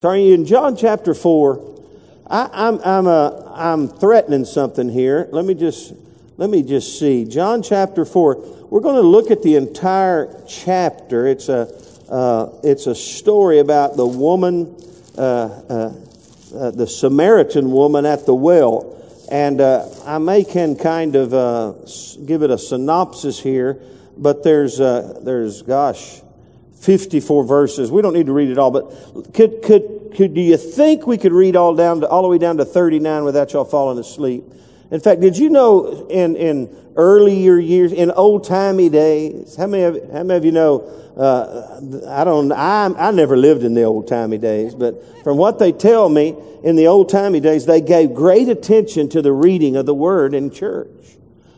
Sorry, in John chapter 4, I, I'm, I'm, uh, I'm threatening something here. Let me just, let me just see. John chapter 4, we're going to look at the entire chapter. It's a, uh, it's a story about the woman, uh, uh, uh the Samaritan woman at the well. And uh, I may can kind of uh, give it a synopsis here, but there's, there's, gosh, 54 verses. We don't need to read it all, but could, could, could, do you think we could read all down to, all the way down to 39 without y'all falling asleep? In fact, did you know in, in earlier years, in old timey days, how many of, how many of you know, uh, I don't, I, I never lived in the old timey days, but from what they tell me, in the old timey days, they gave great attention to the reading of the word in church.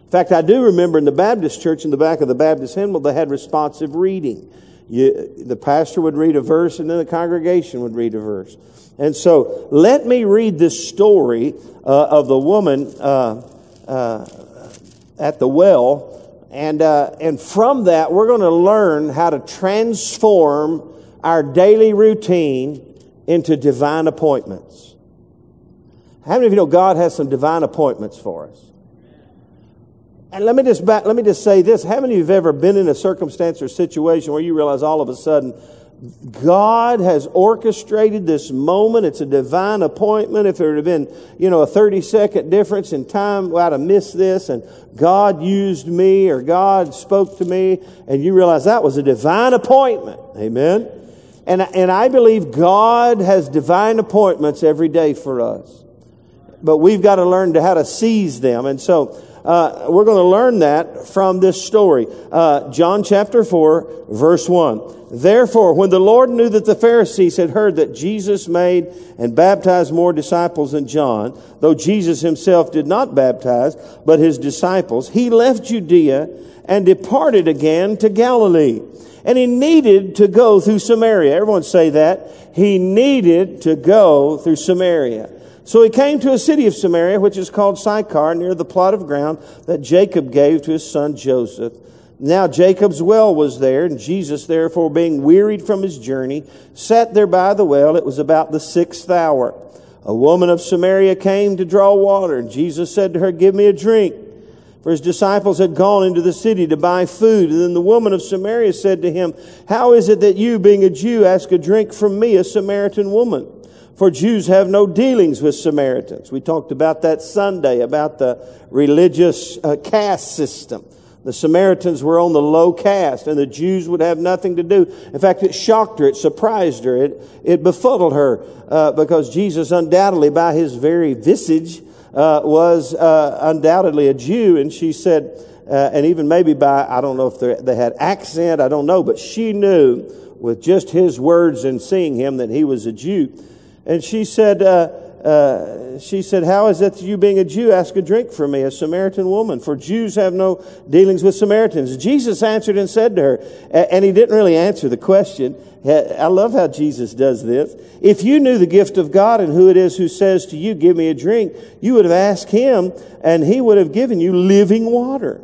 In fact, I do remember in the Baptist church in the back of the Baptist hymnal, they had responsive reading. You, the pastor would read a verse and then the congregation would read a verse. And so let me read this story uh, of the woman uh, uh, at the well. And, uh, and from that, we're going to learn how to transform our daily routine into divine appointments. How many of you know God has some divine appointments for us? And let me just back, let me just say this. How many of you have ever been in a circumstance or situation where you realize all of a sudden God has orchestrated this moment. It's a divine appointment. If there had been, you know, a 30 second difference in time, well, I'd have missed this and God used me or God spoke to me and you realize that was a divine appointment. Amen. And, and I believe God has divine appointments every day for us. But we've got to learn to how to seize them. And so, uh, we're going to learn that from this story. Uh, John chapter 4, verse 1. Therefore, when the Lord knew that the Pharisees had heard that Jesus made and baptized more disciples than John, though Jesus himself did not baptize, but his disciples, he left Judea and departed again to Galilee. And he needed to go through Samaria. Everyone say that. He needed to go through Samaria. So he came to a city of Samaria, which is called Sychar, near the plot of ground that Jacob gave to his son Joseph. Now Jacob's well was there, and Jesus, therefore, being wearied from his journey, sat there by the well. It was about the sixth hour. A woman of Samaria came to draw water, and Jesus said to her, Give me a drink. For his disciples had gone into the city to buy food. And then the woman of Samaria said to him, How is it that you, being a Jew, ask a drink from me, a Samaritan woman? For Jews have no dealings with Samaritans. We talked about that Sunday, about the religious uh, caste system. The Samaritans were on the low caste and the Jews would have nothing to do. In fact, it shocked her. It surprised her. It, it befuddled her, uh, because Jesus undoubtedly by his very visage, uh, was, uh, undoubtedly a Jew. And she said, uh, and even maybe by, I don't know if they had accent, I don't know, but she knew with just his words and seeing him that he was a Jew. And she said, uh, uh, she said, How is it that you, being a Jew, ask a drink from me, a Samaritan woman? For Jews have no dealings with Samaritans. Jesus answered and said to her, and he didn't really answer the question. I love how Jesus does this. If you knew the gift of God and who it is who says to you, Give me a drink, you would have asked him, and he would have given you living water.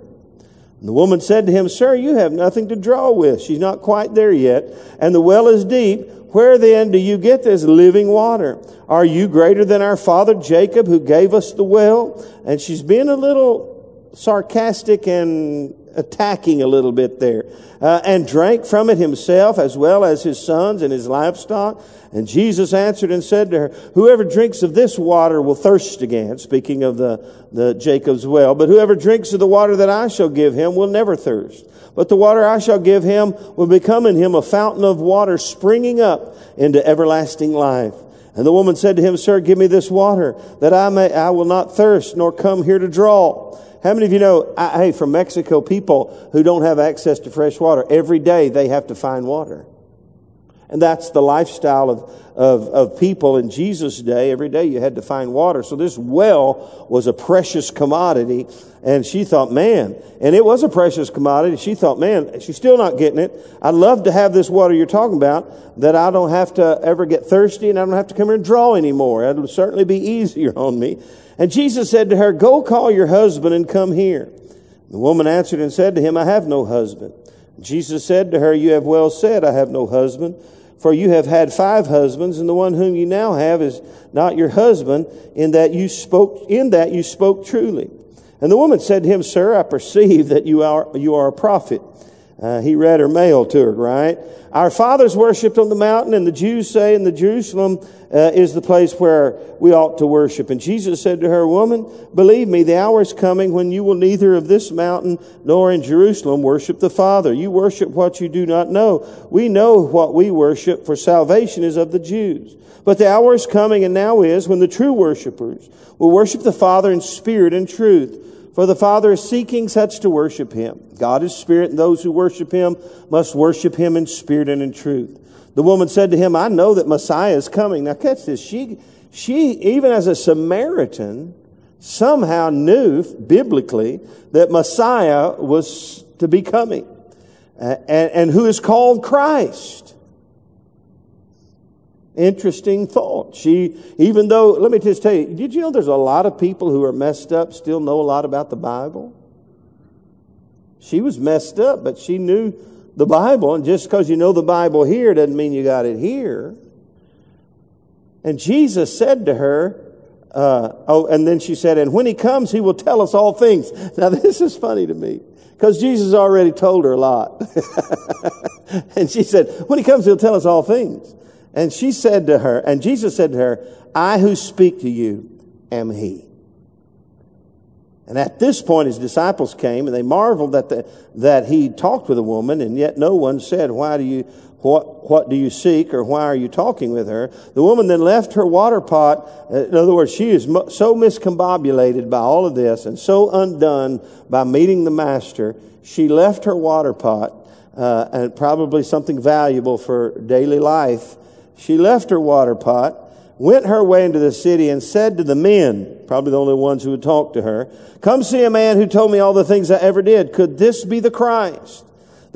The woman said to him, Sir, you have nothing to draw with. She's not quite there yet, and the well is deep. Where then do you get this living water? Are you greater than our father Jacob who gave us the well? And she's being a little sarcastic and attacking a little bit there. Uh, and drank from it himself as well as his sons and his livestock. And Jesus answered and said to her, Whoever drinks of this water will thirst again, speaking of the, the Jacob's well. But whoever drinks of the water that I shall give him will never thirst. But the water I shall give him will become in him a fountain of water springing up into everlasting life. And the woman said to him, Sir, give me this water that I may, I will not thirst nor come here to draw. How many of you know, I, hey, from Mexico, people who don't have access to fresh water, every day they have to find water. And that's the lifestyle of, of, of people in Jesus' day. Every day you had to find water. So this well was a precious commodity. And she thought, man, and it was a precious commodity. She thought, man, she's still not getting it. I'd love to have this water you're talking about that I don't have to ever get thirsty and I don't have to come here and draw anymore. It'll certainly be easier on me. And Jesus said to her, go call your husband and come here. The woman answered and said to him, I have no husband. Jesus said to her, You have well said, I have no husband. For you have had five husbands, and the one whom you now have is not your husband, in that you spoke, in that you spoke truly. And the woman said to him, Sir, I perceive that you are, you are a prophet. Uh, he read her mail to her, right? Our fathers worshipped on the mountain, and the Jews say in the Jerusalem uh, is the place where we ought to worship. And Jesus said to her, Woman, believe me, the hour is coming when you will neither of this mountain nor in Jerusalem worship the Father. You worship what you do not know. We know what we worship, for salvation is of the Jews. But the hour is coming, and now is, when the true worshipers will worship the Father in spirit and truth. For the Father is seeking such to worship Him. God is spirit, and those who worship Him must worship Him in spirit and in truth. The woman said to him, I know that Messiah is coming. Now catch this. She, she, even as a Samaritan, somehow knew biblically that Messiah was to be coming. Uh, and, and who is called Christ. Interesting thought. She, even though, let me just tell you, did you know there's a lot of people who are messed up still know a lot about the Bible? She was messed up, but she knew the Bible. And just because you know the Bible here doesn't mean you got it here. And Jesus said to her, uh, oh, and then she said, and when he comes, he will tell us all things. Now, this is funny to me because Jesus already told her a lot. and she said, when he comes, he'll tell us all things. And she said to her, and Jesus said to her, I who speak to you am he. And at this point, his disciples came and they marveled that, the, that he talked with a woman, and yet no one said, Why do you, what, what do you seek, or why are you talking with her? The woman then left her water pot. In other words, she is so miscombobulated by all of this and so undone by meeting the master, she left her water pot, uh, and probably something valuable for daily life she left her water pot, went her way into the city, and said to the men, probably the only ones who would talk to her, Come see a man who told me all the things I ever did. Could this be the Christ?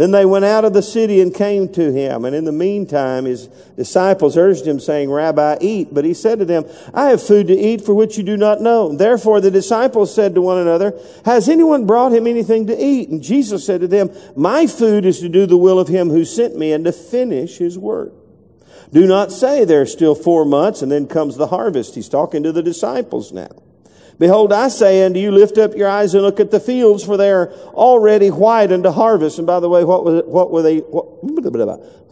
Then they went out of the city and came to him. And in the meantime, his disciples urged him, saying, Rabbi, eat. But he said to them, I have food to eat for which you do not know. Therefore the disciples said to one another, Has anyone brought him anything to eat? And Jesus said to them, My food is to do the will of him who sent me and to finish his work. Do not say there's still four months and then comes the harvest. He's talking to the disciples now. Behold, I say unto you, lift up your eyes and look at the fields, for they are already white unto harvest. And by the way, what was, what were they, what,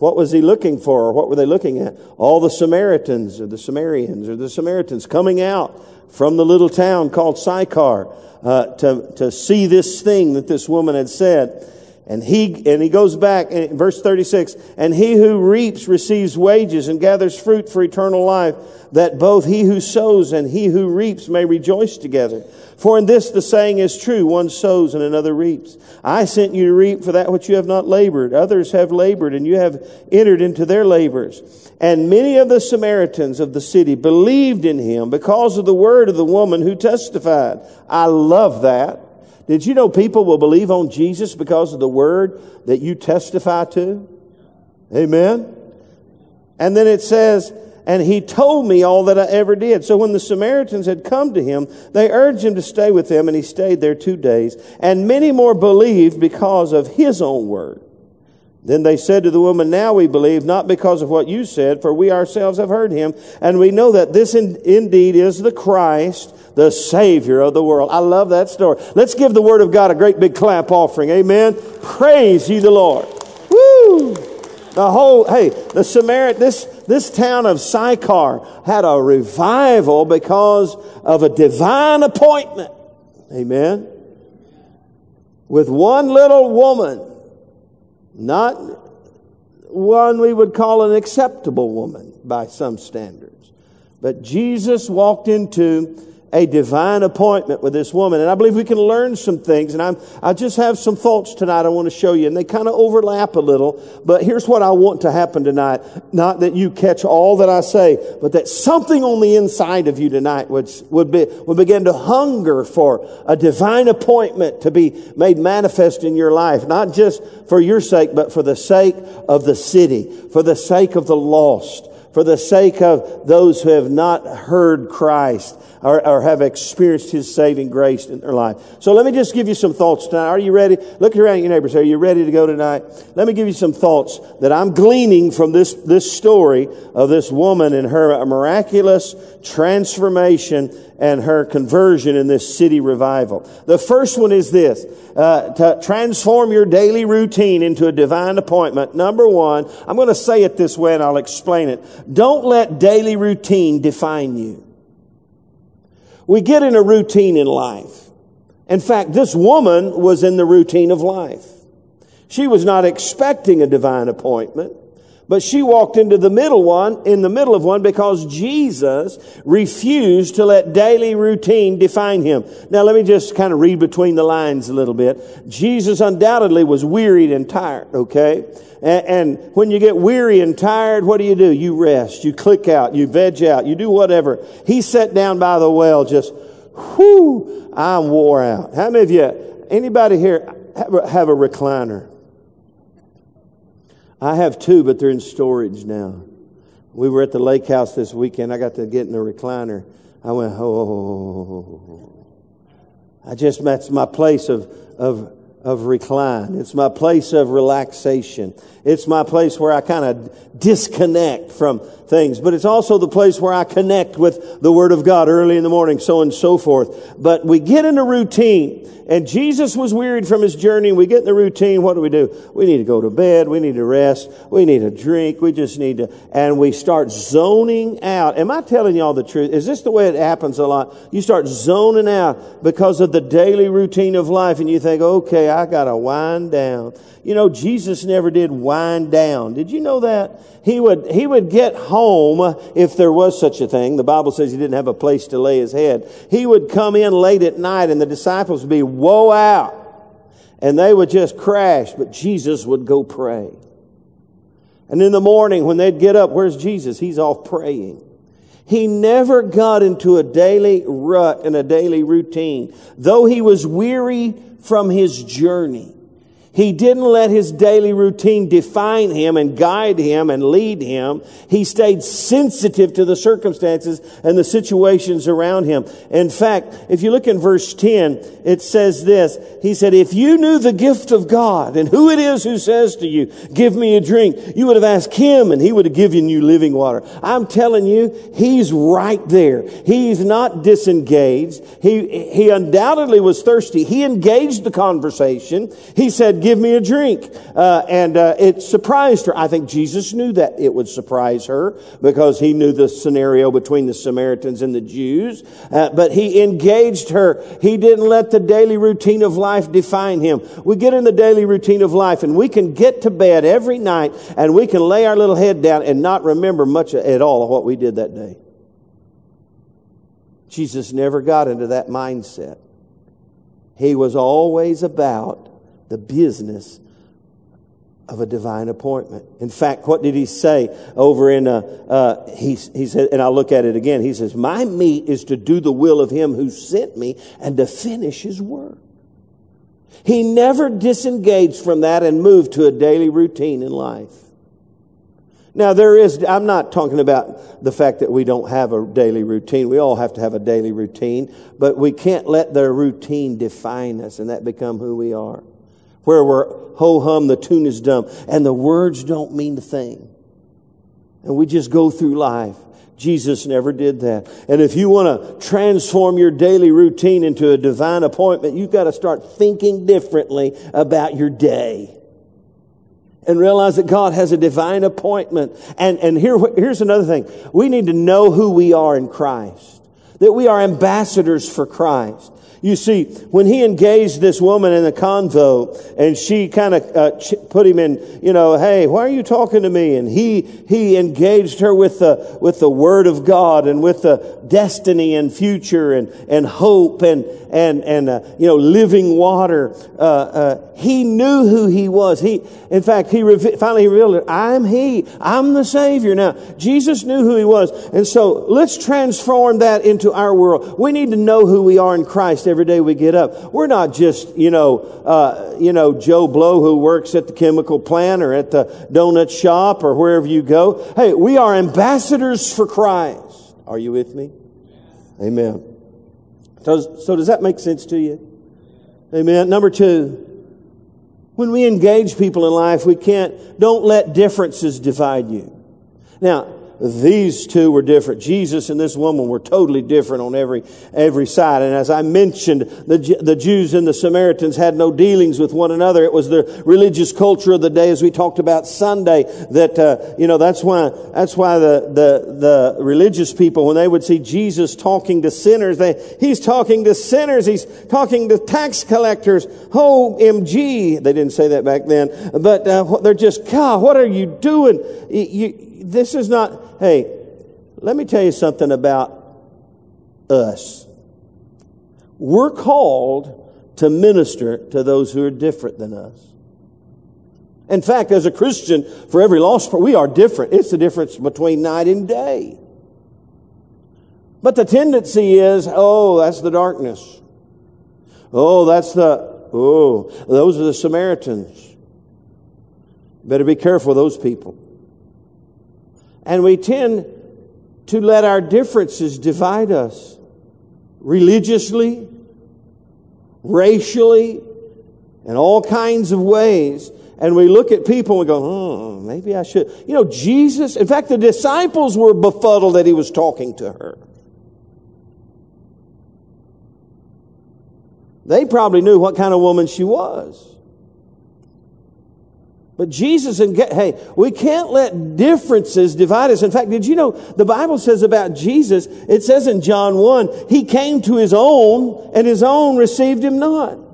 what was he looking for, or what were they looking at? All the Samaritans, or the Samaritans, or the Samaritans coming out from the little town called Sychar, uh, to, to see this thing that this woman had said. And he, and he goes back in verse 36, and he who reaps receives wages and gathers fruit for eternal life, that both he who sows and he who reaps may rejoice together. For in this the saying is true, one sows and another reaps. I sent you to reap for that which you have not labored. Others have labored and you have entered into their labors. And many of the Samaritans of the city believed in him because of the word of the woman who testified. I love that. Did you know people will believe on Jesus because of the word that you testify to? Amen. And then it says, and he told me all that I ever did. So when the Samaritans had come to him, they urged him to stay with them, and he stayed there two days. And many more believed because of his own word. Then they said to the woman, Now we believe, not because of what you said, for we ourselves have heard him, and we know that this in, indeed is the Christ, the Savior of the world. I love that story. Let's give the Word of God a great big clap offering. Amen. Praise ye the Lord. Woo! The whole, hey, the Samaritan, this, this town of Sychar had a revival because of a divine appointment. Amen. With one little woman, not one we would call an acceptable woman by some standards. But Jesus walked into a divine appointment with this woman. And I believe we can learn some things. And I'm, I just have some thoughts tonight I want to show you. And they kind of overlap a little. But here's what I want to happen tonight. Not that you catch all that I say, but that something on the inside of you tonight would, would, be, would begin to hunger for a divine appointment to be made manifest in your life. Not just for your sake, but for the sake of the city, for the sake of the lost for the sake of those who have not heard Christ or, or, have experienced His saving grace in their life. So let me just give you some thoughts tonight. Are you ready? Look around at your neighbors. Are you ready to go tonight? Let me give you some thoughts that I'm gleaning from this, this story of this woman and her miraculous transformation and her conversion in this city revival. The first one is this, uh, to transform your daily routine into a divine appointment. Number one, I'm going to say it this way and I'll explain it. Don't let daily routine define you. We get in a routine in life. In fact, this woman was in the routine of life. She was not expecting a divine appointment. But she walked into the middle one, in the middle of one, because Jesus refused to let daily routine define him. Now let me just kind of read between the lines a little bit. Jesus undoubtedly was wearied and tired, okay? And, and when you get weary and tired, what do you do? You rest, you click out, you veg out, you do whatever. He sat down by the well just, whoo, I'm wore out. How many of you, anybody here have a, have a recliner? I have two, but they're in storage now. We were at the lake house this weekend. I got to get in the recliner. I went, oh. I just, that's my place of, of, of recline. It's my place of relaxation. It's my place where I kind of disconnect from things, but it's also the place where I connect with the Word of God early in the morning, so and so forth. But we get in a routine and Jesus was wearied from his journey. We get in the routine. What do we do? We need to go to bed. We need to rest. We need to drink. We just need to, and we start zoning out. Am I telling y'all the truth? Is this the way it happens a lot? You start zoning out because of the daily routine of life and you think, okay, I gotta wind down. You know, Jesus never did wind down. Did you know that? He would, he would get home if there was such a thing. The Bible says he didn't have a place to lay his head. He would come in late at night and the disciples would be woe out and they would just crash, but Jesus would go pray. And in the morning when they'd get up, where's Jesus? He's off praying. He never got into a daily rut and a daily routine. Though he was weary from his journey, he didn't let his daily routine define him and guide him and lead him. He stayed sensitive to the circumstances and the situations around him. In fact, if you look in verse 10, it says this. He said, if you knew the gift of God and who it is who says to you, give me a drink, you would have asked him and he would have given you living water. I'm telling you, he's right there. He's not disengaged. He, he undoubtedly was thirsty. He engaged the conversation. He said, give me a drink. Uh, and uh, it surprised her. I think Jesus knew that it would surprise her because he knew the scenario between the Samaritans and the Jews. Uh, but he engaged her. He didn't let the daily routine of life define him. We get in the daily routine of life and we can get to bed every night and we can lay our little head down and not remember much at all of what we did that day. Jesus never got into that mindset. He was always about the business of a divine appointment. In fact, what did he say over in, uh, uh, he, he said, and I'll look at it again. He says, my meat is to do the will of him who sent me and to finish his work. He never disengaged from that and moved to a daily routine in life. Now there is, I'm not talking about the fact that we don't have a daily routine. We all have to have a daily routine, but we can't let the routine define us and that become who we are where we're ho hum, the tune is dumb, and the words don't mean a thing. And we just go through life. Jesus never did that. And if you want to transform your daily routine into a divine appointment, you've got to start thinking differently about your day. And realize that God has a divine appointment. And, and here, here's another thing. We need to know who we are in Christ. That we are ambassadors for Christ. You see, when he engaged this woman in the convo and she kind of uh, put him in, you know, hey, why are you talking to me? And he, he engaged her with the, with the word of God and with the destiny and future and, and hope and, and, and, uh, you know, living water. Uh, uh he knew who he was. He, in fact, he finally revealed it. I'm he. I'm the savior. Now, Jesus knew who he was. And so let's transform that into our world. We need to know who we are in Christ every day we get up. We're not just, you know, uh, you know, Joe Blow who works at the chemical plant or at the donut shop or wherever you go. Hey, we are ambassadors for Christ. Are you with me? Amen. So, so does that make sense to you? Amen. Number two, when we engage people in life, we can't, don't let differences divide you. Now, these two were different. Jesus and this woman were totally different on every, every side. And as I mentioned, the, the Jews and the Samaritans had no dealings with one another. It was the religious culture of the day, as we talked about Sunday, that, uh, you know, that's why, that's why the, the, the religious people, when they would see Jesus talking to sinners, they, he's talking to sinners. He's talking to tax collectors. Oh, MG. They didn't say that back then, but, uh, they're just, God, what are you doing? You, you, this is not, hey, let me tell you something about us. We're called to minister to those who are different than us. In fact, as a Christian, for every lost we are different. It's the difference between night and day. But the tendency is, oh, that's the darkness. Oh, that's the, oh, those are the Samaritans. Better be careful of those people. And we tend to let our differences divide us religiously, racially, in all kinds of ways. And we look at people and we go, oh, maybe I should. You know, Jesus, in fact, the disciples were befuddled that he was talking to her. They probably knew what kind of woman she was. But Jesus and hey, we can't let differences divide us. In fact, did you know the Bible says about Jesus, it says in John 1, he came to his own and his own received him not.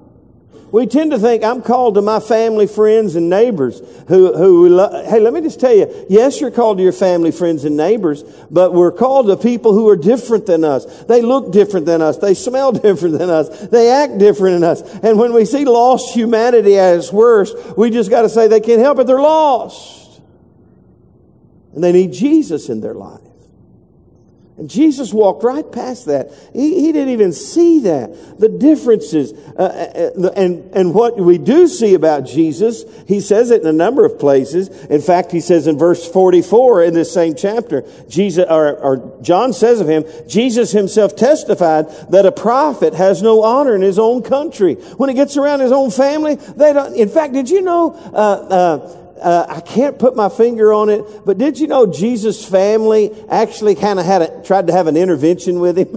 We tend to think I'm called to my family, friends, and neighbors who, who, lo- hey, let me just tell you, yes, you're called to your family, friends, and neighbors, but we're called to people who are different than us. They look different than us. They smell different than us. They act different than us. And when we see lost humanity at its worst, we just got to say they can't help it. They're lost. And they need Jesus in their life. And Jesus walked right past that. He, he didn't even see that. The differences. Uh, uh, uh, and, and what we do see about Jesus, he says it in a number of places. In fact, he says in verse 44 in this same chapter, Jesus, or, or John says of him, Jesus himself testified that a prophet has no honor in his own country. When he gets around his own family, they don't, in fact, did you know, uh, uh uh, I can't put my finger on it, but did you know Jesus' family actually kind of had a, tried to have an intervention with him?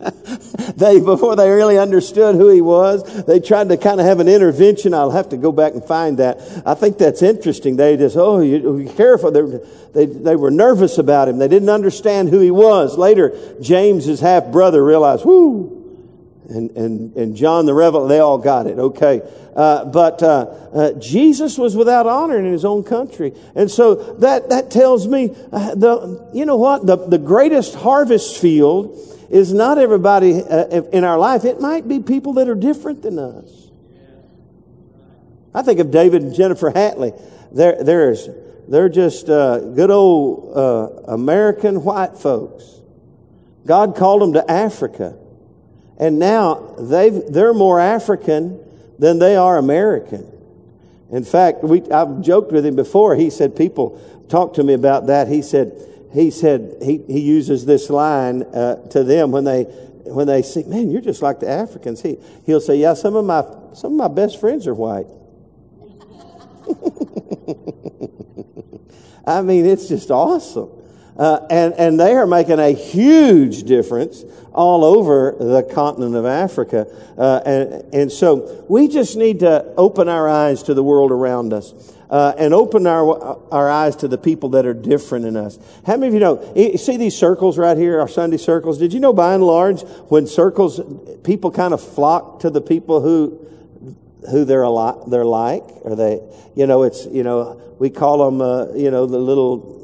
they before they really understood who he was they tried to kind of have an intervention. I'll have to go back and find that. I think that's interesting. They just oh you, be careful. They, they, they were nervous about him. They didn't understand who he was. Later james his half brother realized whoo and, and, and John the Revelator, they all got it, okay. Uh, but uh, uh, Jesus was without honor in his own country. And so that, that tells me, uh, the, you know what? The, the greatest harvest field is not everybody uh, in our life. It might be people that are different than us. I think of David and Jennifer Hatley. They're, they're, they're just uh, good old American white folks. God called them to Africa. And now they've, they're more African than they are American. In fact, we, I've joked with him before. He said, people talk to me about that. He said, he said, he, he uses this line uh, to them when they, when they say, man, you're just like the Africans. He, he'll say, yeah, some of my, some of my best friends are white. I mean, it's just awesome. Uh, and, and they are making a huge difference all over the continent of Africa. Uh, and, and so we just need to open our eyes to the world around us. Uh, and open our, our eyes to the people that are different in us. How many of you know, see these circles right here, our Sunday circles? Did you know by and large, when circles, people kind of flock to the people who, who they're, li- they're like? Or they, you know, it's, you know, we call them, uh, you know, the little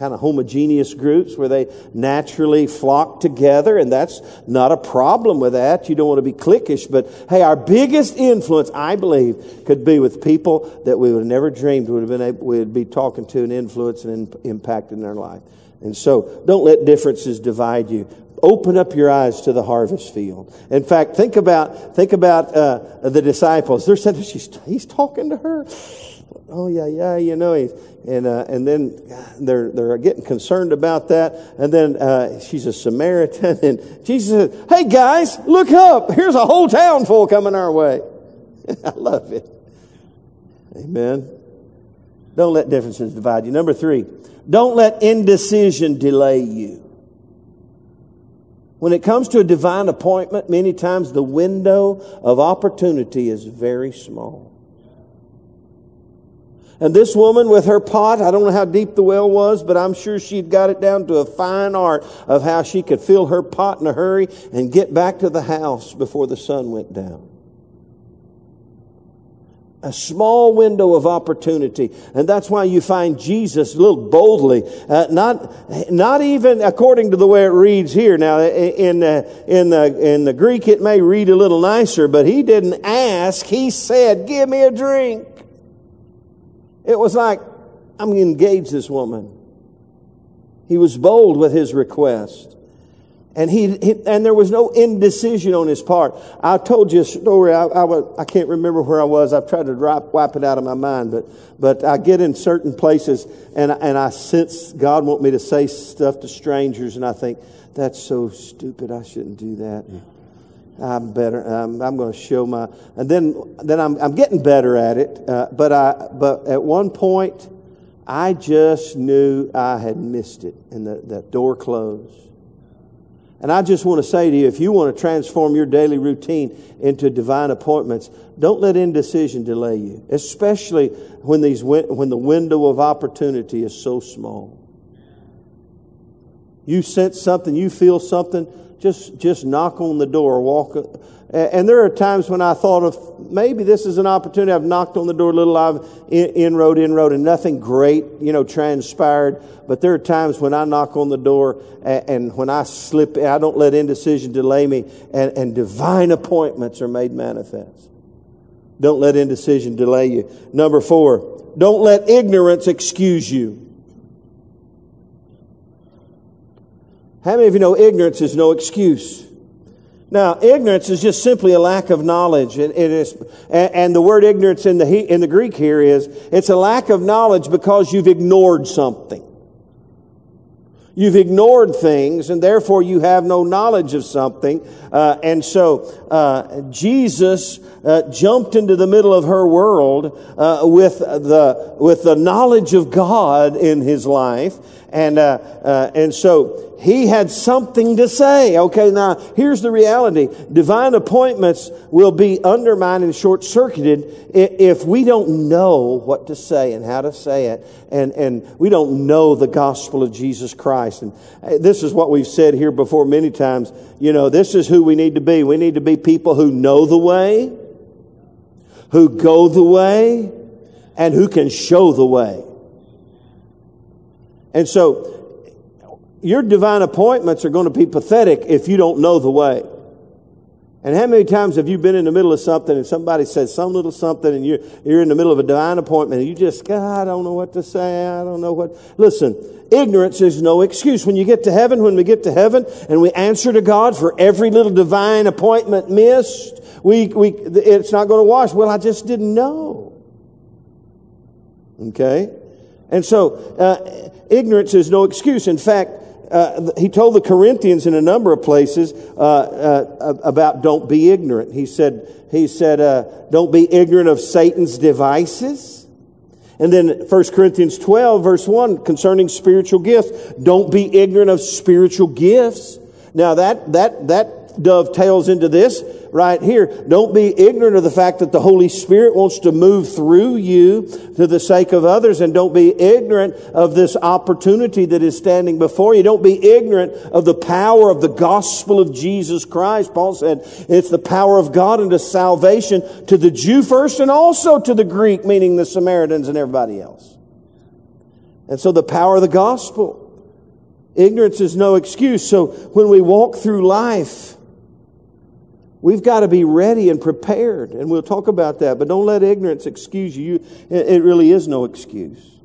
kind of homogeneous groups where they naturally flock together, and that's not a problem with that. You don't want to be cliquish, but hey, our biggest influence, I believe, could be with people that we would have never dreamed would have been able, we'd be talking to and influence and in, impacting their life. And so, don't let differences divide you. Open up your eyes to the harvest field. In fact, think about, think about, uh, the disciples. They're saying, She's, he's talking to her. Oh yeah, yeah, you know, he's, and, uh, and then they're, they're getting concerned about that. And then, uh, she's a Samaritan and Jesus says, Hey guys, look up. Here's a whole town full coming our way. I love it. Amen. Don't let differences divide you. Number three, don't let indecision delay you. When it comes to a divine appointment, many times the window of opportunity is very small. And this woman with her pot, I don't know how deep the well was, but I'm sure she'd got it down to a fine art of how she could fill her pot in a hurry and get back to the house before the sun went down a small window of opportunity. And that's why you find Jesus a little boldly, uh, not, not even according to the way it reads here. Now, in, uh, in, the, in the Greek, it may read a little nicer, but he didn't ask. He said, give me a drink. It was like, I'm going to engage this woman. He was bold with his request. And he, he, and there was no indecision on his part. I told you a story. I, I, was, I can't remember where I was. I've tried to drop, wipe it out of my mind, but, but I get in certain places and, and I sense God want me to say stuff to strangers and I think, that's so stupid. I shouldn't do that. I'm better. I'm, I'm going to show my, and then, then I'm, I'm getting better at it. Uh, but I, but at one point, I just knew I had missed it and the, that door closed. And I just want to say to you, if you want to transform your daily routine into divine appointments, don't let indecision delay you, especially when, these, when the window of opportunity is so small. You sense something, you feel something, just, just knock on the door, walk, and there are times when I thought of maybe this is an opportunity. I've knocked on the door a little, I've inroad, inroad, and nothing great, you know, transpired. But there are times when I knock on the door and, when I slip, I don't let indecision delay me, and, and divine appointments are made manifest. Don't let indecision delay you. Number four, don't let ignorance excuse you. How many of you know ignorance is no excuse? Now, ignorance is just simply a lack of knowledge. It, it is, and, and, the word ignorance in the, in the Greek here is, it's a lack of knowledge because you've ignored something. You've ignored things and therefore you have no knowledge of something. Uh, and so, uh, Jesus, uh, jumped into the middle of her world, uh, with the, with the knowledge of God in his life. And, uh, uh, and so he had something to say. Okay, now here's the reality. Divine appointments will be undermined and short circuited if we don't know what to say and how to say it. And, and we don't know the gospel of Jesus Christ. And uh, this is what we've said here before many times. You know, this is who we need to be. We need to be people who know the way, who go the way, and who can show the way. And so, your divine appointments are going to be pathetic if you don't know the way. And how many times have you been in the middle of something and somebody says some little something and you're, you're in the middle of a divine appointment and you just, God, I don't know what to say. I don't know what. Listen, ignorance is no excuse. When you get to heaven, when we get to heaven and we answer to God for every little divine appointment missed, we, we, it's not going to wash. Well, I just didn't know. Okay? And so, uh, ignorance is no excuse. In fact, uh, he told the Corinthians in a number of places uh, uh, about don't be ignorant. He said, he said, uh, don't be ignorant of Satan's devices. And then 1 Corinthians 12 verse 1 concerning spiritual gifts, don't be ignorant of spiritual gifts. Now that, that, that dovetails into this right here. Don't be ignorant of the fact that the Holy Spirit wants to move through you to the sake of others and don't be ignorant of this opportunity that is standing before you. Don't be ignorant of the power of the gospel of Jesus Christ. Paul said it's the power of God unto salvation to the Jew first and also to the Greek, meaning the Samaritans and everybody else. And so the power of the gospel. Ignorance is no excuse. So when we walk through life, We've got to be ready and prepared, and we'll talk about that. But don't let ignorance excuse you. It really is no excuse.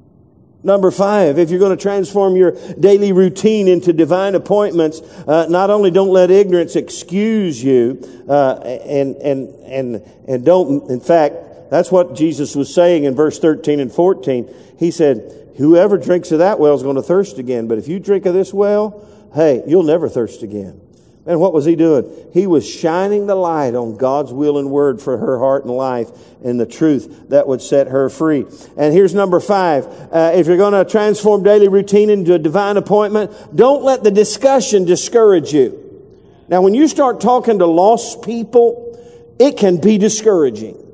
Number five, if you're going to transform your daily routine into divine appointments, uh, not only don't let ignorance excuse you, uh, and, and, and, and don't, in fact, that's what Jesus was saying in verse 13 and 14. He said, whoever drinks of that well is going to thirst again. But if you drink of this well, hey, you'll never thirst again. And what was he doing? He was shining the light on God's will and word for her heart and life and the truth that would set her free. And here's number five. Uh, if you're going to transform daily routine into a divine appointment, don't let the discussion discourage you. Now, when you start talking to lost people, it can be discouraging.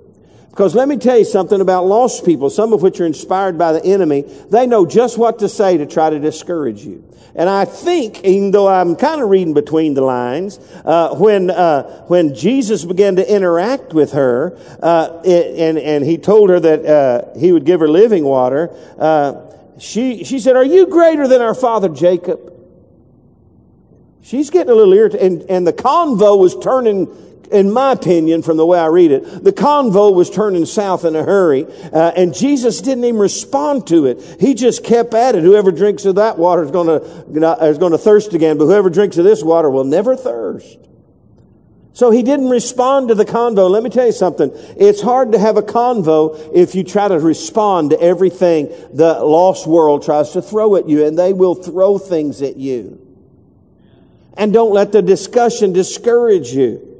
Because let me tell you something about lost people, some of which are inspired by the enemy. They know just what to say to try to discourage you. And I think, even though I'm kind of reading between the lines, uh, when uh, when Jesus began to interact with her, uh, it, and and he told her that uh, he would give her living water, uh, she she said, "Are you greater than our father Jacob?" She's getting a little irritated, and, and the convo was turning in my opinion, from the way I read it, the convo was turning south in a hurry, uh, and Jesus didn't even respond to it. He just kept at it. Whoever drinks of that water is going to is going to thirst again, but whoever drinks of this water will never thirst. So he didn't respond to the convo. Let me tell you something. It's hard to have a convo if you try to respond to everything the lost world tries to throw at you, and they will throw things at you. And don't let the discussion discourage you.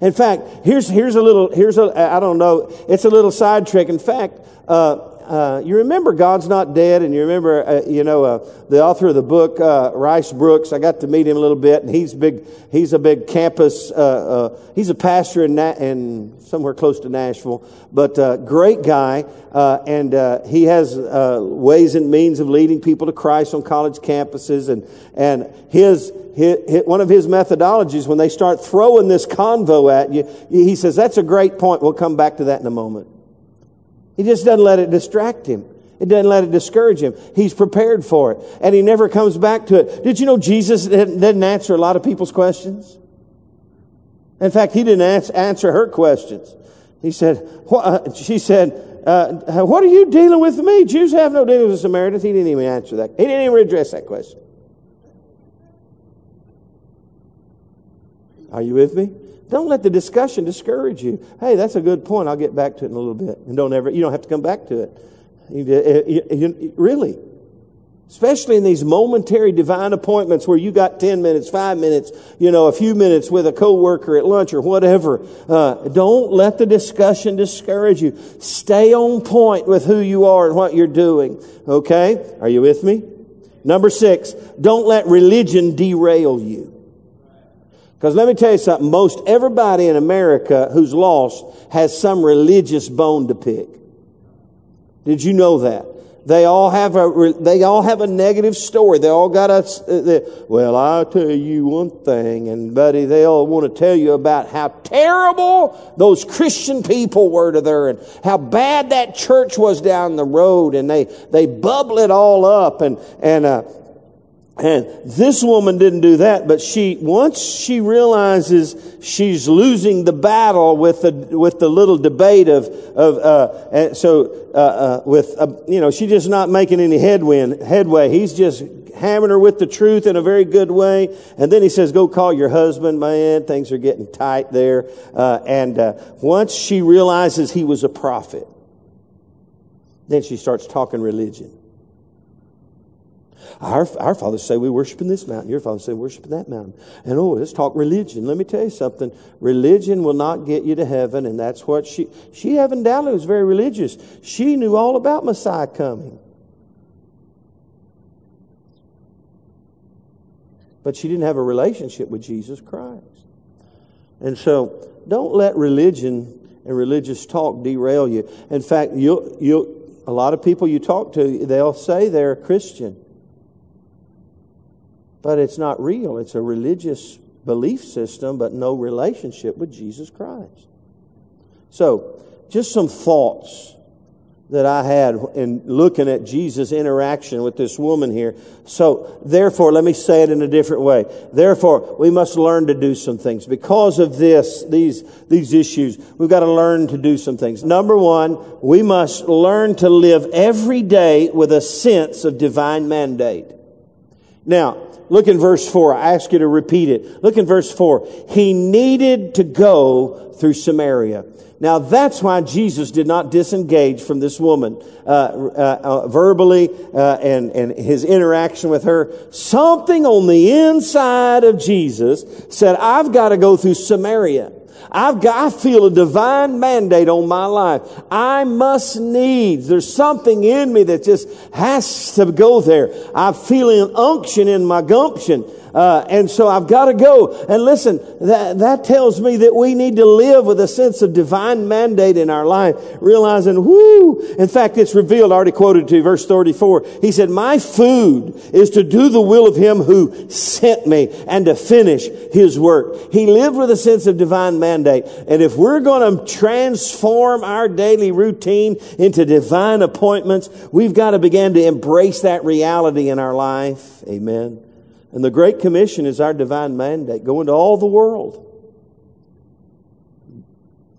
In fact, here's, here's a little, here's a, I don't know, it's a little side trick. In fact, uh, uh, you remember God's Not Dead, and you remember, uh, you know, uh, the author of the book, uh, Rice Broocks. I got to meet him a little bit, and he's big. He's a big campus. Uh, he's a pastor in, Na- in somewhere close to Nashville, but great guy, and he has ways and means of leading people to Christ on college campuses, and and his one of his methodologies when they start throwing this convo at you, he says, that's a great point. We'll come back to that in a moment. He just doesn't let it distract him. It doesn't let it discourage him. He's prepared for it. And he never comes back to it. Did you know Jesus didn't answer a lot of people's questions? In fact, he didn't answer her questions. He said, uh, she said, uh, what are you dealing with me? Jews have no dealings with Samaritans. He didn't even answer that. He didn't even address that question. Are you with me? Don't let the discussion discourage you. Hey, that's a good point. I'll get back to it in a little bit. And don't ever, you don't have to come back to it. You, really. Especially in these momentary divine appointments where you got 10 minutes, 5 minutes, you know, a few minutes with a coworker at lunch or whatever. Uh, don't let the discussion discourage you. Stay on point with who you are and what you're doing. Okay? Are you with me? Number six, don't let religion derail you. Because let me tell you something, most everybody in America who's lost has some religious bone to pick. Did you know that? They all have a, they all have a negative story. They all got a, well, I'll tell you one thing, and buddy, they all want to tell you about how terrible those Christian people were to their, and how bad that church was down the road, and they, they bubble it all up, and, and, uh, and this woman didn't do that, but she, once she realizes she's losing the battle with the, with the little debate of, of, uh, so, uh, uh, with, uh, you know, she's just not making any headwind, headway. He's just hammering her with the truth in a very good way. And then he says, go call your husband, man. Things are getting tight there. Uh, and, uh, once she realizes he was a prophet, then she starts talking religion. Our, our fathers say we worship in this mountain. Your fathers say worship in that mountain. And oh, let's talk religion. Let me tell you something. Religion will not get you to heaven, and that's what she, she evidently was very religious. She knew all about Messiah coming. But she didn't have a relationship with Jesus Christ. And so, don't let religion and religious talk derail you. In fact, you'll, you'll, a lot of people you talk to, they'll say they're a Christian but it's not real. It's a religious belief system, but no relationship with Jesus Christ. So, just some thoughts that I had in looking at Jesus' interaction with this woman here. So, therefore, let me say it in a different way. Therefore, we must learn to do some things. Because of this, these, these issues, we've got to learn to do some things. Number one, we must learn to live every day with a sense of divine mandate. Now, look in verse 4. I ask you to repeat it. Look in verse 4. He needed to go through Samaria. Now that's why Jesus did not disengage from this woman uh, uh, uh, verbally uh, and and his interaction with her. Something on the inside of Jesus said, "I've got to go through Samaria." I've got, I feel a divine mandate on my life. I must needs. There's something in me that just has to go there. I feel an unction in my gumption. Uh, and so I've got to go. And listen, that, that tells me that we need to live with a sense of divine mandate in our life, realizing, whoo. In fact, it's revealed, I already quoted to you, verse 34. He said, my food is to do the will of him who sent me and to finish his work. He lived with a sense of divine mandate. And if we're going to transform our daily routine into divine appointments, we've got to begin to embrace that reality in our life. Amen. And the Great Commission is our divine mandate. Go into all the world.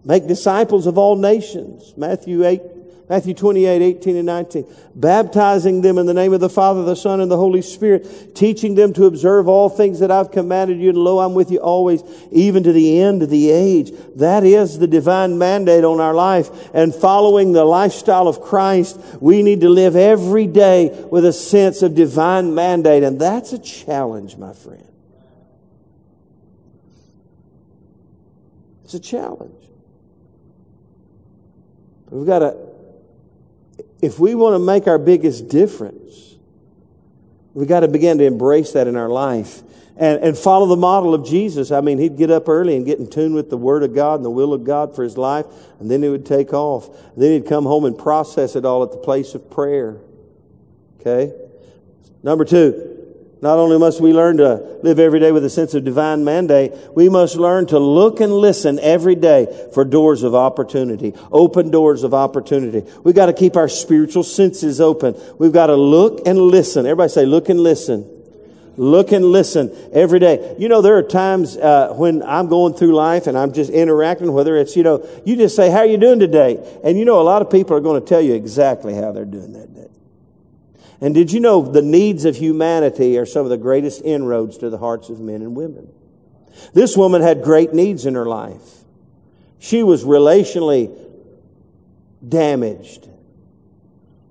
Make disciples of all nations. Matthew 8, Matthew 28, 18 and 19. Baptizing them in the name of the Father, the Son, and the Holy Spirit, teaching them to observe all things that I've commanded you, and lo, I'm with you always, even to the end of the age. That is the divine mandate on our life. And following the lifestyle of Christ, we need to live every day with a sense of divine mandate. And that's a challenge, my friend. It's a challenge. We've got to if we want to make our biggest difference, we've got to begin to embrace that in our life and, and follow the model of Jesus. I mean, he'd get up early and get in tune with the Word of God and the will of God for his life, and then he would take off. Then he'd come home and process it all at the place of prayer. Okay? Number two, not only must we learn to live every day with a sense of divine mandate, we must learn to look and listen every day for doors of opportunity, open doors of opportunity. We've got to keep our spiritual senses open. We've got to look and listen. Everybody say, look and listen. Look and listen every day. You know, there are times uh, when I'm going through life and I'm just interacting, whether it's, you know, you just say, how are you doing today? And you know, a lot of people are going to tell you exactly how they're doing that day. And did you know the needs of humanity are some of the greatest inroads to the hearts of men and women? This woman had great needs in her life. She was relationally damaged.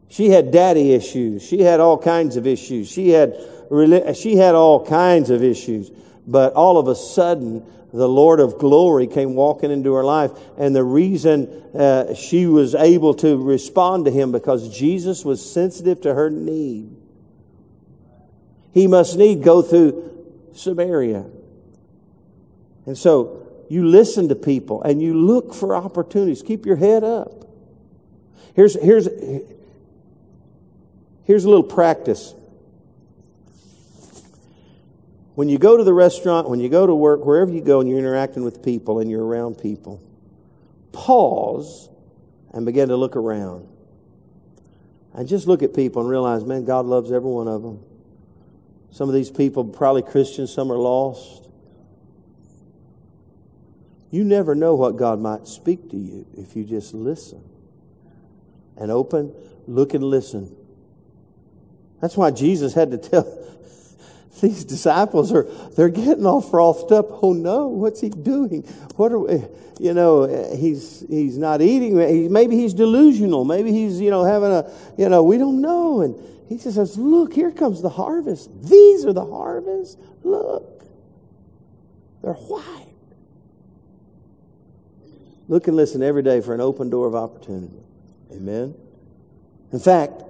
She had daddy issues. She had all kinds of issues. She had, she had all kinds of issues. But all of a sudden, the Lord of glory came walking into her life. And the reason uh, she was able to respond to him because Jesus was sensitive to her need. He must need go through Samaria. And so you listen to people and you look for opportunities. Keep your head up. Here's, here's, here's a little practice when you go to the restaurant, when you go to work, wherever you go and you're interacting with people and you're around people, pause and begin to look around. And just look at people and realize, man, God loves every one of them. Some of these people, probably Christians, some are lost. You never know what God might speak to you if you just listen and open, look and listen. That's why Jesus had to tell, these disciples are they're getting all frothed up. Oh no what's he doing? What are we you know he's he's not eating. Maybe he's delusional. Maybe he's you know having a you know we don't know. And he just says look here comes the harvest. These are the harvest. Look. They're white. Look and listen every day for an open door of opportunity. Amen? In fact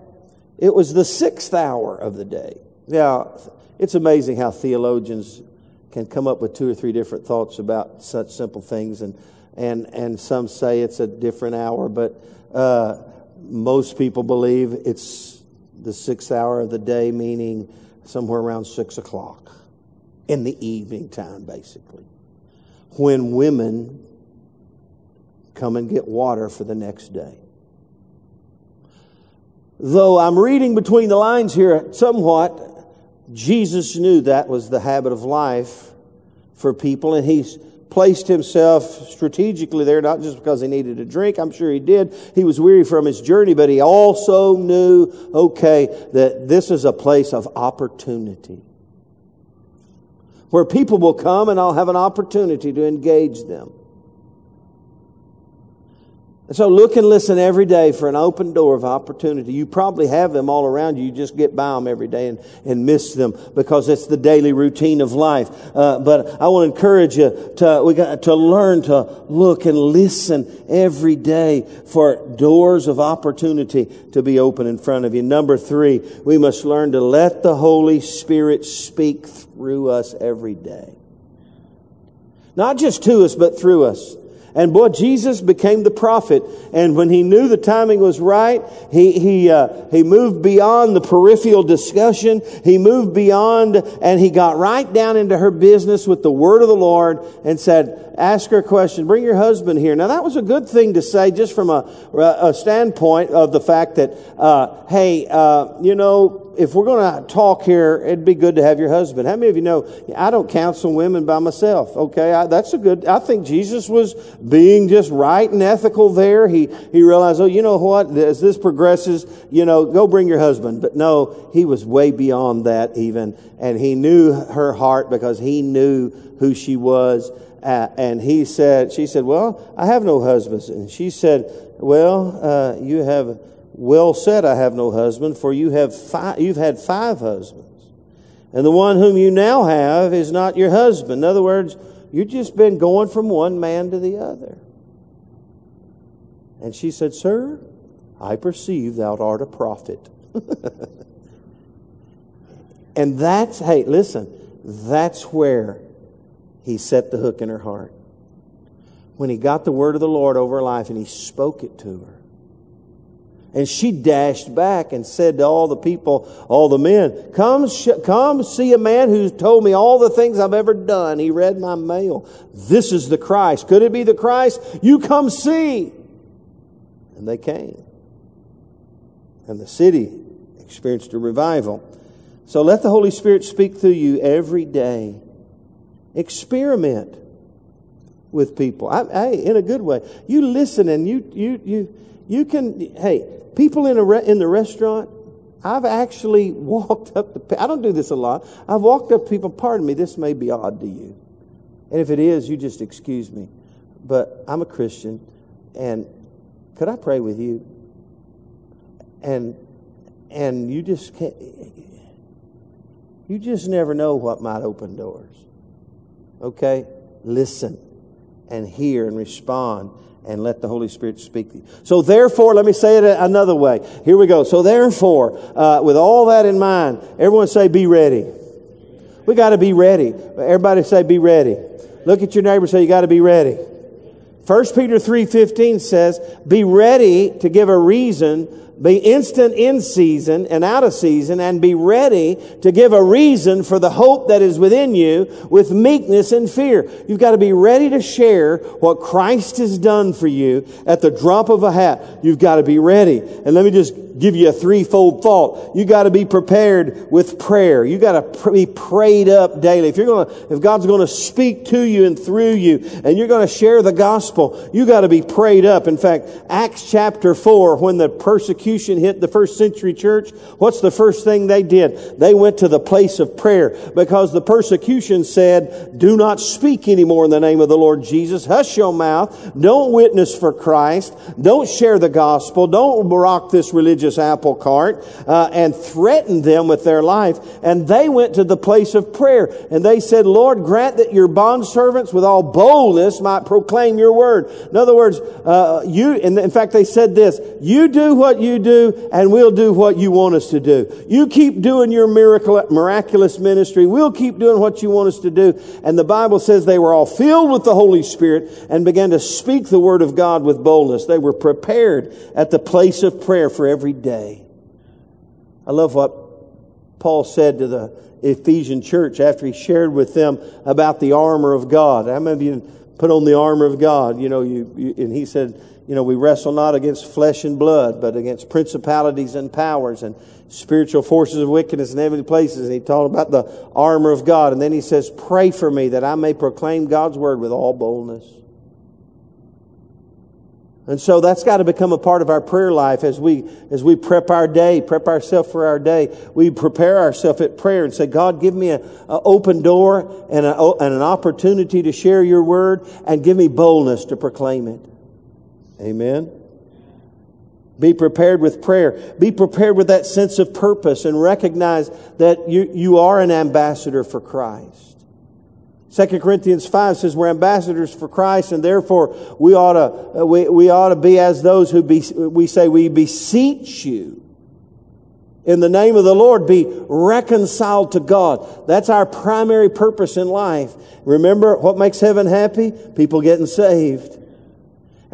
it was the sixth hour of the day. Now it's amazing how theologians can come up with two or three different thoughts about such simple things, and and and some say it's a different hour, but uh, most people believe it's the sixth hour of the day, meaning somewhere around six o'clock in the evening time, basically, when women come and get water for the next day. though I'm reading between the lines here somewhat, Jesus knew that was the habit of life for people, and he's placed himself strategically there, not just because he needed a drink. I'm sure he did. He was weary from his journey, but he also knew, okay, that this is a place of opportunity where people will come and I'll have an opportunity to engage them. So look and listen every day for an open door of opportunity. You probably have them all around you. You just get by them every day and, and miss them because it's the daily routine of life. Uh, but I want to encourage you to, we got to learn to look and listen every day for doors of opportunity to be open in front of you. Number three, we must learn to let the Holy Spirit speak through us every day. Not just to us, but through us. And boy, Jesus became the prophet. And when he knew the timing was right, he, he, uh, he moved beyond the peripheral discussion. He moved beyond and he got right down into her business with the word of the Lord and said, ask her a question. Bring your husband here. Now that was a good thing to say just from a, a standpoint of the fact that, uh, hey, uh, you know, if we're going to talk here, it'd be good to have your husband. How many of you know I don't counsel women by myself? Okay, I, that's a good. I think Jesus was being just right and ethical there. He he realized, oh, you know what? As this progresses, you know, go bring your husband. But no, he was way beyond that even, and he knew her heart because he knew who she was. Uh, and he said, she said, well, I have no husbands. And she said, well, uh, you have well said, I have no husband, for you have five, you've had five husbands. And the one whom you now have is not your husband. In other words, you've just been going from one man to the other. And she said, Sir, I perceive thou art a prophet. and that's, hey, listen, that's where he set the hook in her heart. When he got the word of the Lord over her life and he spoke it to her. And she dashed back and said to all the people, all the men, come, sh- come see a man who's told me all the things I've ever done. He read my mail. This is the Christ. Could it be the Christ? You come see. And they came. And the city experienced a revival. So let the Holy Spirit speak through you every day. Experiment with people. In a good way. You listen and you, you, you, you can, hey, people in, a re- in the restaurant, I've actually walked up to, I don't do this a lot. I've walked up people, pardon me, this may be odd to you. And if it is, you just excuse me. But I'm a Christian, and could I pray with you? And, and you just can't, you just never know what might open doors. Okay? Listen and hear and respond and let the Holy Spirit speak to you. So therefore, let me say it another way. Here we go. So therefore, uh, with all that in mind, everyone say, be ready. We got to be ready. Everybody say, be ready. Look at your neighbor say, you got to be ready. 1 Peter 3.15 says, be ready to give a reason be instant in season and out of season and be ready to give a reason for the hope that is within you with meekness and fear. You've got to be ready to share what Christ has done for you at the drop of a hat. You've got to be ready. And let me just give you a threefold thought. You got to be prepared with prayer. You got to be prayed up daily. If you're going to, if God's going to speak to you and through you and you're going to share the gospel, you got to be prayed up. In fact, Acts chapter 4, when the persecution hit the first century church, what's the first thing they did? They went to the place of prayer because the persecution said, do not speak anymore in the name of the Lord Jesus. Hush your mouth. Don't witness for Christ. Don't share the gospel. Don't rock this religious apple cart uh, and threatened them with their life. And they went to the place of prayer and they said, Lord, grant that your bondservants with all boldness might proclaim your word. In other words, uh, you, in fact, they said this, you do what you do and we'll do what you want us to do. You keep doing your miracle, miraculous ministry. We'll keep doing what you want us to do. And the Bible says they were all filled with the Holy Spirit and began to speak the word of God with boldness. They were prepared at the place of prayer for every day. I love what Paul said to the Ephesian church after he shared with them about the armor of God. How many of you Put on the armor of God. You know, you, you and he said, you know, we wrestle not against flesh and blood, but against principalities and powers and spiritual forces of wickedness in heavenly places. And he talked about the armor of God. And then he says, pray for me that I may proclaim God's word with all boldness. And so that's got to become a part of our prayer life as we, as we prep our day, prep ourselves for our day. We prepare ourselves at prayer and say, God, give me an open door and, a, and an opportunity to share your word and give me boldness to proclaim it. Amen. Be prepared with prayer. Be prepared with that sense of purpose and recognize that you, you are an ambassador for Christ. 2 Corinthians 5 says we're ambassadors for Christ and therefore we ought to, uh, we, we ought to be as those who be, we say we beseech you in the name of the Lord be reconciled to God. That's our primary purpose in life. Remember what makes heaven happy? People getting saved.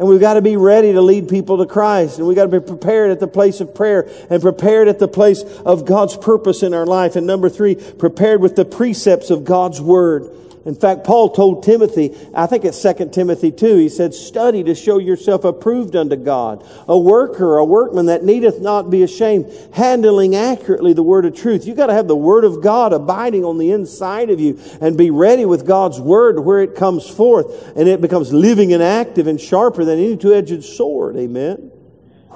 And we've got to be ready to lead people to Christ. And we've got to be prepared at the place of prayer and prepared at the place of God's purpose in our life. And number three, prepared with the precepts of God's Word. In fact, Paul told Timothy, I think it's 2 Timothy 2, he said, study to show yourself approved unto God, a worker, a workman that needeth not be ashamed, handling accurately the word of truth. You've got to have the word of God abiding on the inside of you and be ready with God's word where it comes forth and it becomes living and active and sharper than any two-edged sword. Amen.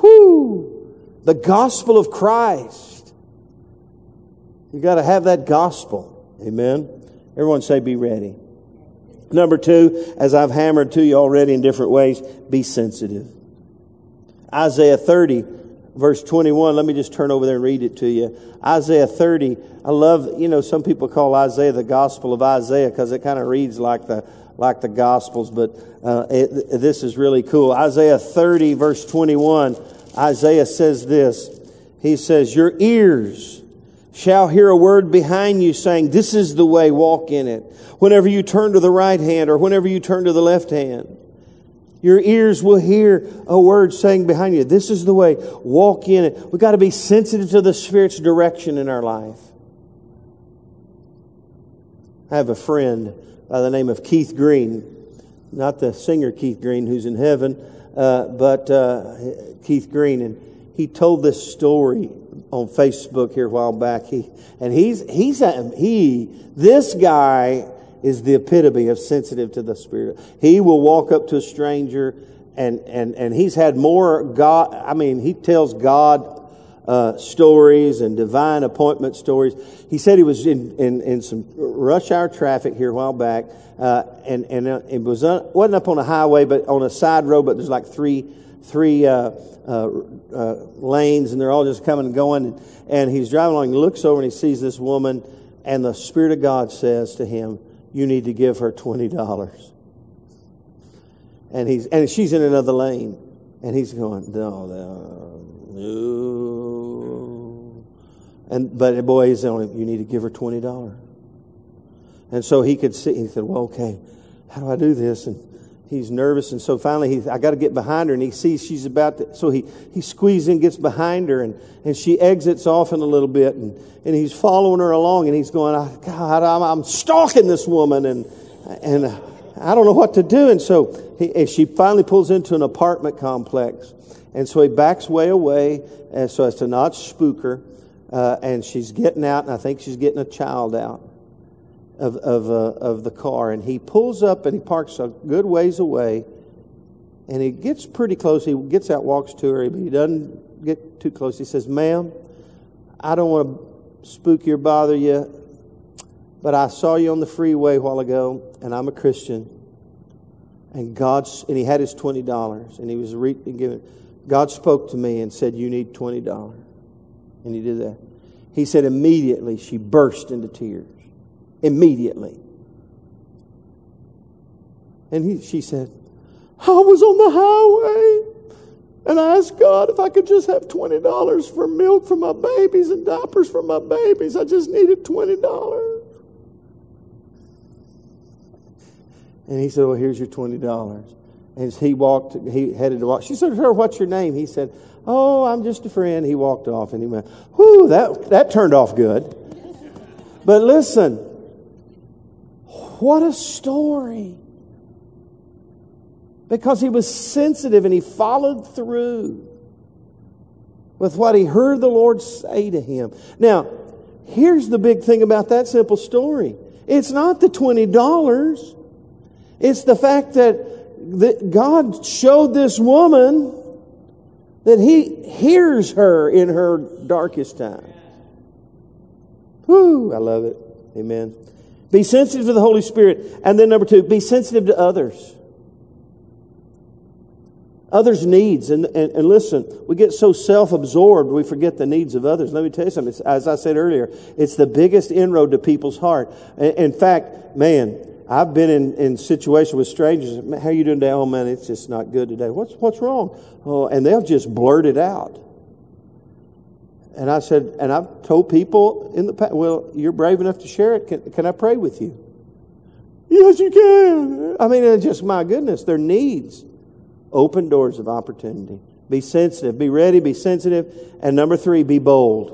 Whoo! The gospel of Christ. You've got to have that gospel. Amen. Everyone say, be ready. Number two, as I've hammered to you already in different ways, be sensitive. Isaiah 30, verse 21. Let me just turn over there and read it to you. Isaiah 30. I love, you know, some people call Isaiah the gospel of Isaiah because it kind of reads like the, like the gospels, but uh, it, this is really cool. Isaiah 30, verse 21. Isaiah says this. He says, your ears shall hear a word behind you saying, This is the way, walk in it. Whenever you turn to the right hand or whenever you turn to the left hand, your ears will hear a word saying behind you, This is the way, walk in it. We've got to be sensitive to the Spirit's direction in our life. I have a friend by the name of Keith Green, not the singer Keith Green who's in heaven, uh, but uh, Keith Green. And he told this story on Facebook here a while back. He, and he's, he's, a, he, this guy is the epitome of sensitive to the Spirit. He will walk up to a stranger and, and, and he's had more God, I mean, he tells God uh, stories and divine appointment stories. He said he was in, in, in some rush hour traffic here a while back, uh, and, and uh, it was, un, wasn't up on a highway, but on a side road, but there's like three, three, uh, uh, uh, lanes and they're all just coming and going. And, and he's driving along. He looks over and he sees this woman, and the Spirit of God says to him, "You need to give her twenty dollars." And he's and she's in another lane, and he's going, "No, no." And but boy, he's on him. You need to give her twenty dollars. And so he could see. He said, "Well, okay, how do I do this?" And he's nervous. And so finally, he, I got to get behind her. And he sees she's about to, so he, he squeezes in, gets behind her, and, and she exits off in a little bit. And, and he's following her along, and he's going, God, I'm, I'm stalking this woman, and, and I don't know what to do. And so he, she finally pulls into an apartment complex. And so he backs way away uh, so as to not spook her. Uh, and she's getting out, and I think she's getting a child out of, of, uh, of the car. And he pulls up and he parks a good ways away. And he gets pretty close. He gets out, walks to her, but he doesn't get too close. He says, Ma'am, I don't want to spook you or bother you, but I saw you on the freeway a while ago, and I'm a Christian. And God's, and he had his $20, and he was re- giving. God spoke to me and said, You need $20. And he did that. He said, Immediately she burst into tears immediately. And he, she said, I was on the highway and I asked God if I could just have $20 for milk for my babies and diapers for my babies. I just needed $20. And he said, Well, here's your $20. And he walked, he headed to walk. She said, to her, what's your name? He said, Oh, I'm just a friend. He walked off and he went, Whew, that, that turned off good. But listen, what a story. because he was sensitive and he followed through with what he heard the Lord say to him. Now, here's the big thing about that simple story. It's not the $20. It's the fact that, God showed this woman that he hears her in her darkest time. Whoo, I love it. Amen. Be sensitive to the Holy Spirit. And then number two, be sensitive to others. Others' needs. And, and, and listen, we get so self absorbed, we forget the needs of others. Let me tell you something. It's, as I said earlier, it's the biggest inroad to people's heart. In fact, man, I've been in, in situations with strangers. How are you doing today? Oh man, it's just not good today. What's, what's wrong? Oh, and they'll just blurt it out. And I said, and I've told people in the past, well, you're brave enough to share it. Can, can I pray with you? Yes, you can. I mean, it's just my goodness, their needs. Open doors of opportunity. Be sensitive. Be ready. Be sensitive. And number three, be bold.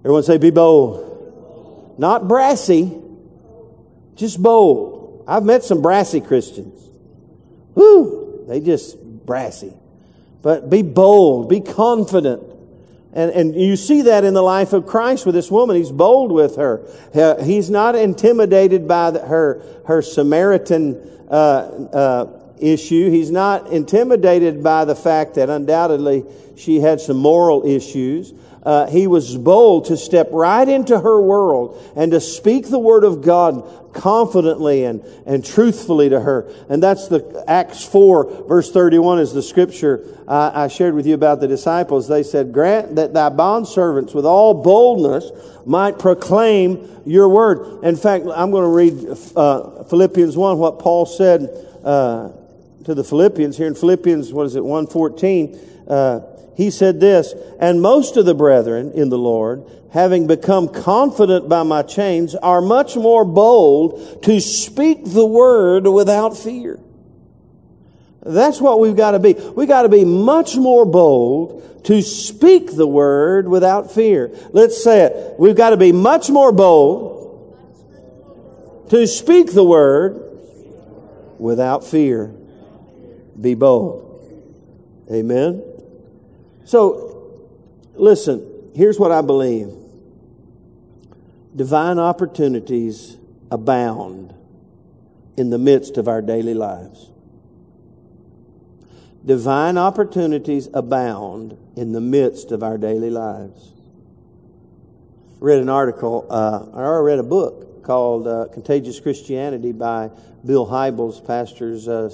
Everyone say, be bold. Not brassy, just bold. I've met some brassy Christians. Whoo, they just brassy. But be bold. Be confident. And, and you see that in the life of Christ with this woman. He's bold with her. He's not intimidated by the, her, her Samaritan uh, uh, issue. He's not intimidated by the fact that undoubtedly she had some moral issues. Uh, he was bold to step right into her world and to speak the word of God confidently and, and truthfully to her. And that's the Acts 4 verse 31 is the scripture uh, I shared with you about the disciples. They said, grant that thy bondservants with all boldness might proclaim your word. In fact, I'm going to read uh, Philippians 1, what Paul said uh, to the Philippians here in Philippians, what is it, 114, uh, he said this, and most of the brethren in the Lord, having become confident by my chains, are much more bold to speak the word without fear. That's what we've got to be. We've got to be much more bold to speak the word without fear. Let's say it. We've got to be much more bold to speak the word without fear be bold. Amen. So, listen, here's what I believe. Divine opportunities abound in the midst of our daily lives. Divine opportunities abound in the midst of our daily lives. I read an article, uh, I read a book called uh, Contagious Christianity by Bill Hybels, pastors uh,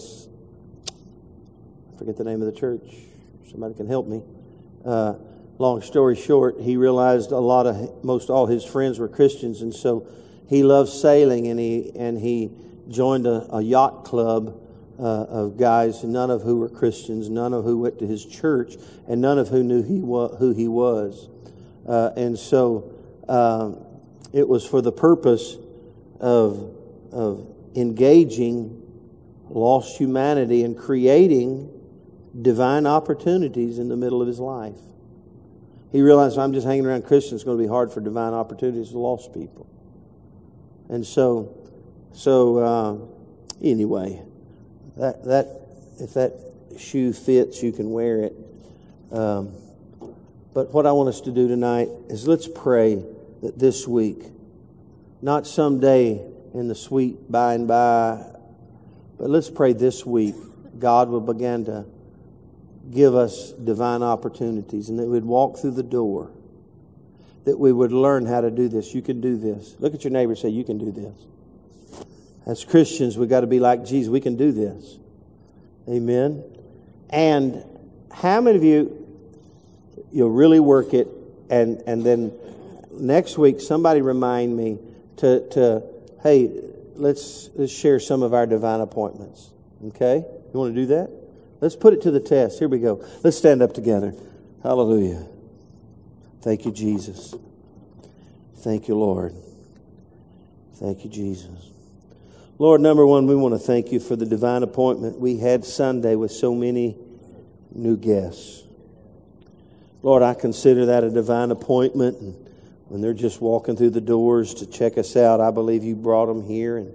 forget the name of the church. Somebody can help me. Uh, long story short, he realized a lot of most all his friends were Christians, and so he loved sailing, and he and he joined a, a yacht club uh, of guys, none of who were Christians, none of who went to his church, and none of who knew he wa- who he was. Uh, and so um, it was for the purpose of of engaging lost humanity and creating divine opportunities in the middle of his life. He realized I'm just hanging around Christians, it's going to be hard for divine opportunities to lost people. And so, so uh, anyway, that that if that shoe fits, you can wear it. Um, but what I want us to do tonight is let's pray that this week, not someday in the sweet by and by, but let's pray this week God will begin to give us divine opportunities and that we'd walk through the door, that we would learn how to do this. You can do this. Look at your neighbor say, You can do this. As Christians, we've got to be like Jesus. We can do this. Amen. And how many of you, you'll really work it, and, and then next week, somebody remind me to, to hey, let's, let's share some of our divine appointments. Okay? You want to do that? Let's put it to the test. Here we go. Let's stand up together. Hallelujah. Thank you, Jesus. Thank you, Lord. Thank you, Jesus. Lord, number one, we want to thank you for the divine appointment we had Sunday with so many new guests. Lord, I consider that a divine appointment. And when they're just walking through the doors to check us out, I believe you brought them here. And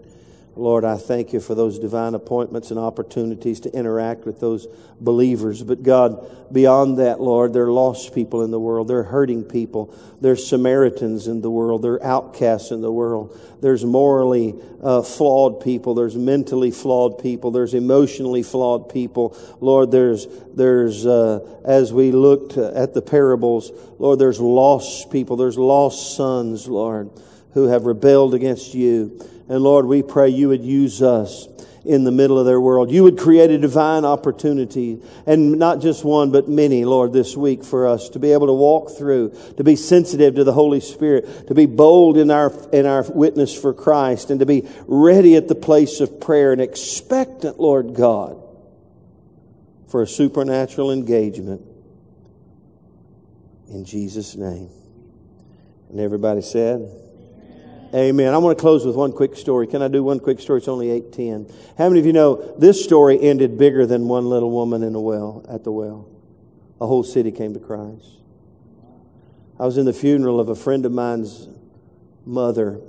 Lord, I thank you for those divine appointments and opportunities to interact with those believers. But God, beyond that, Lord, there are lost people in the world. There are hurting people. There are Samaritans in the world. There are outcasts in the world. There's morally uh, flawed people. There's mentally flawed people. There's emotionally flawed people. Lord, there's, there's, uh, as we looked at the parables, Lord, there's lost people. There's lost sons, Lord, who have rebelled against you. And Lord, we pray you would use us in the middle of their world. You would create a divine opportunity, and not just one, but many, Lord, this week for us to be able to walk through, to be sensitive to the Holy Spirit, to be bold in our, in our witness for Christ, and to be ready at the place of prayer and expectant, Lord God, for a supernatural engagement. In Jesus' name. And everybody said, Amen. I want to close with one quick story. Can I do one quick story? It's only 810. How many of you know this story ended bigger than one little woman in a well, at the well? A whole city came to Christ. I was in the funeral of a friend of mine's mother.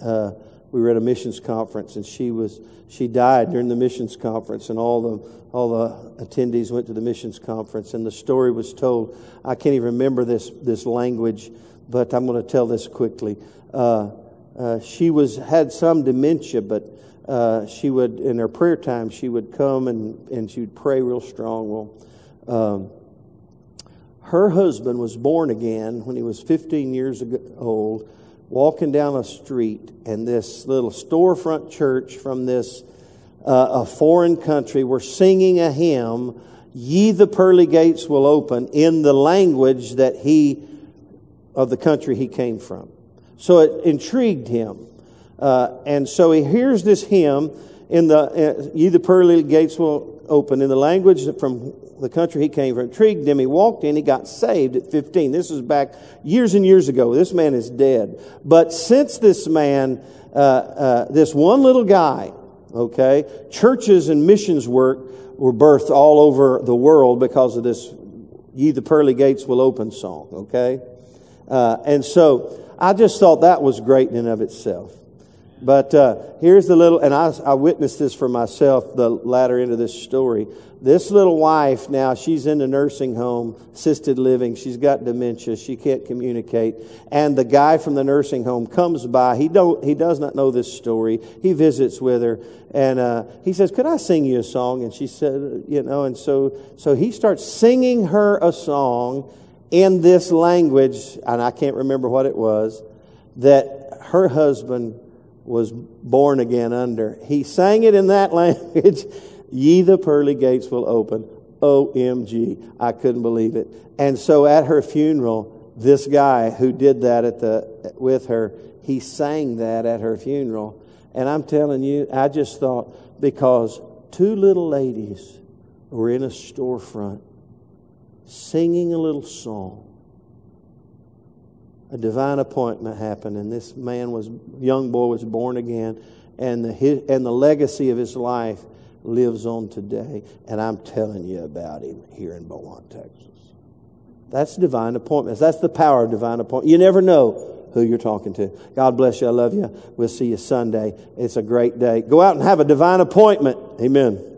Uh, we were at a missions conference and she was, she died during the missions conference and all the, all the attendees went to the missions conference and the story was told. I can't even remember this, this language, but I'm going to tell this quickly. Uh, uh, she was had some dementia, but uh, she would in her prayer time she would come and and she would pray real strong. Well, um, her husband was born again when he was 15 years old, walking down a street, and this little storefront church from this uh, a foreign country were singing a hymn. Ye the pearly gates will open in the language that he of the country he came from. So it intrigued him. Uh, and so he hears this hymn in the, uh, ye the pearly gates will open in the language from the country he came from. Intrigued him. He walked in. He got saved at 15. This is back years and years ago. This man is dead. But since this man, uh, uh this one little guy, okay, churches and missions work were birthed all over the world because of this ye the pearly gates will open song, okay? Uh, and so, I just thought that was great in and of itself. But uh, here's the little, and I, I witnessed this for myself, the latter end of this story. This little wife now, she's in the nursing home, assisted living. She's got dementia. She can't communicate. And the guy from the nursing home comes by. He don't, he does not know this story. He visits with her, and uh, he says, "Could I sing you a song?" And she said, "You know." And so, so he starts singing her a song in this language, and I can't remember what it was, that her husband was born again under. He sang it in that language. Ye the pearly gates will open. OMG. I couldn't believe it. And so at her funeral, this guy who did that at the, with her, he sang that at her funeral. And I'm telling you, I just thought because two little ladies were in a storefront singing a little song. A divine appointment happened, and this man was, young boy was born again, and the, his, and the legacy of his life lives on today. And I'm telling you about him here in Beaumont, Texas. That's divine appointments. That's the power of divine appointment. You never know who you're talking to. God bless you. I love you. We'll see you Sunday. It's a great day. Go out and have a divine appointment. Amen.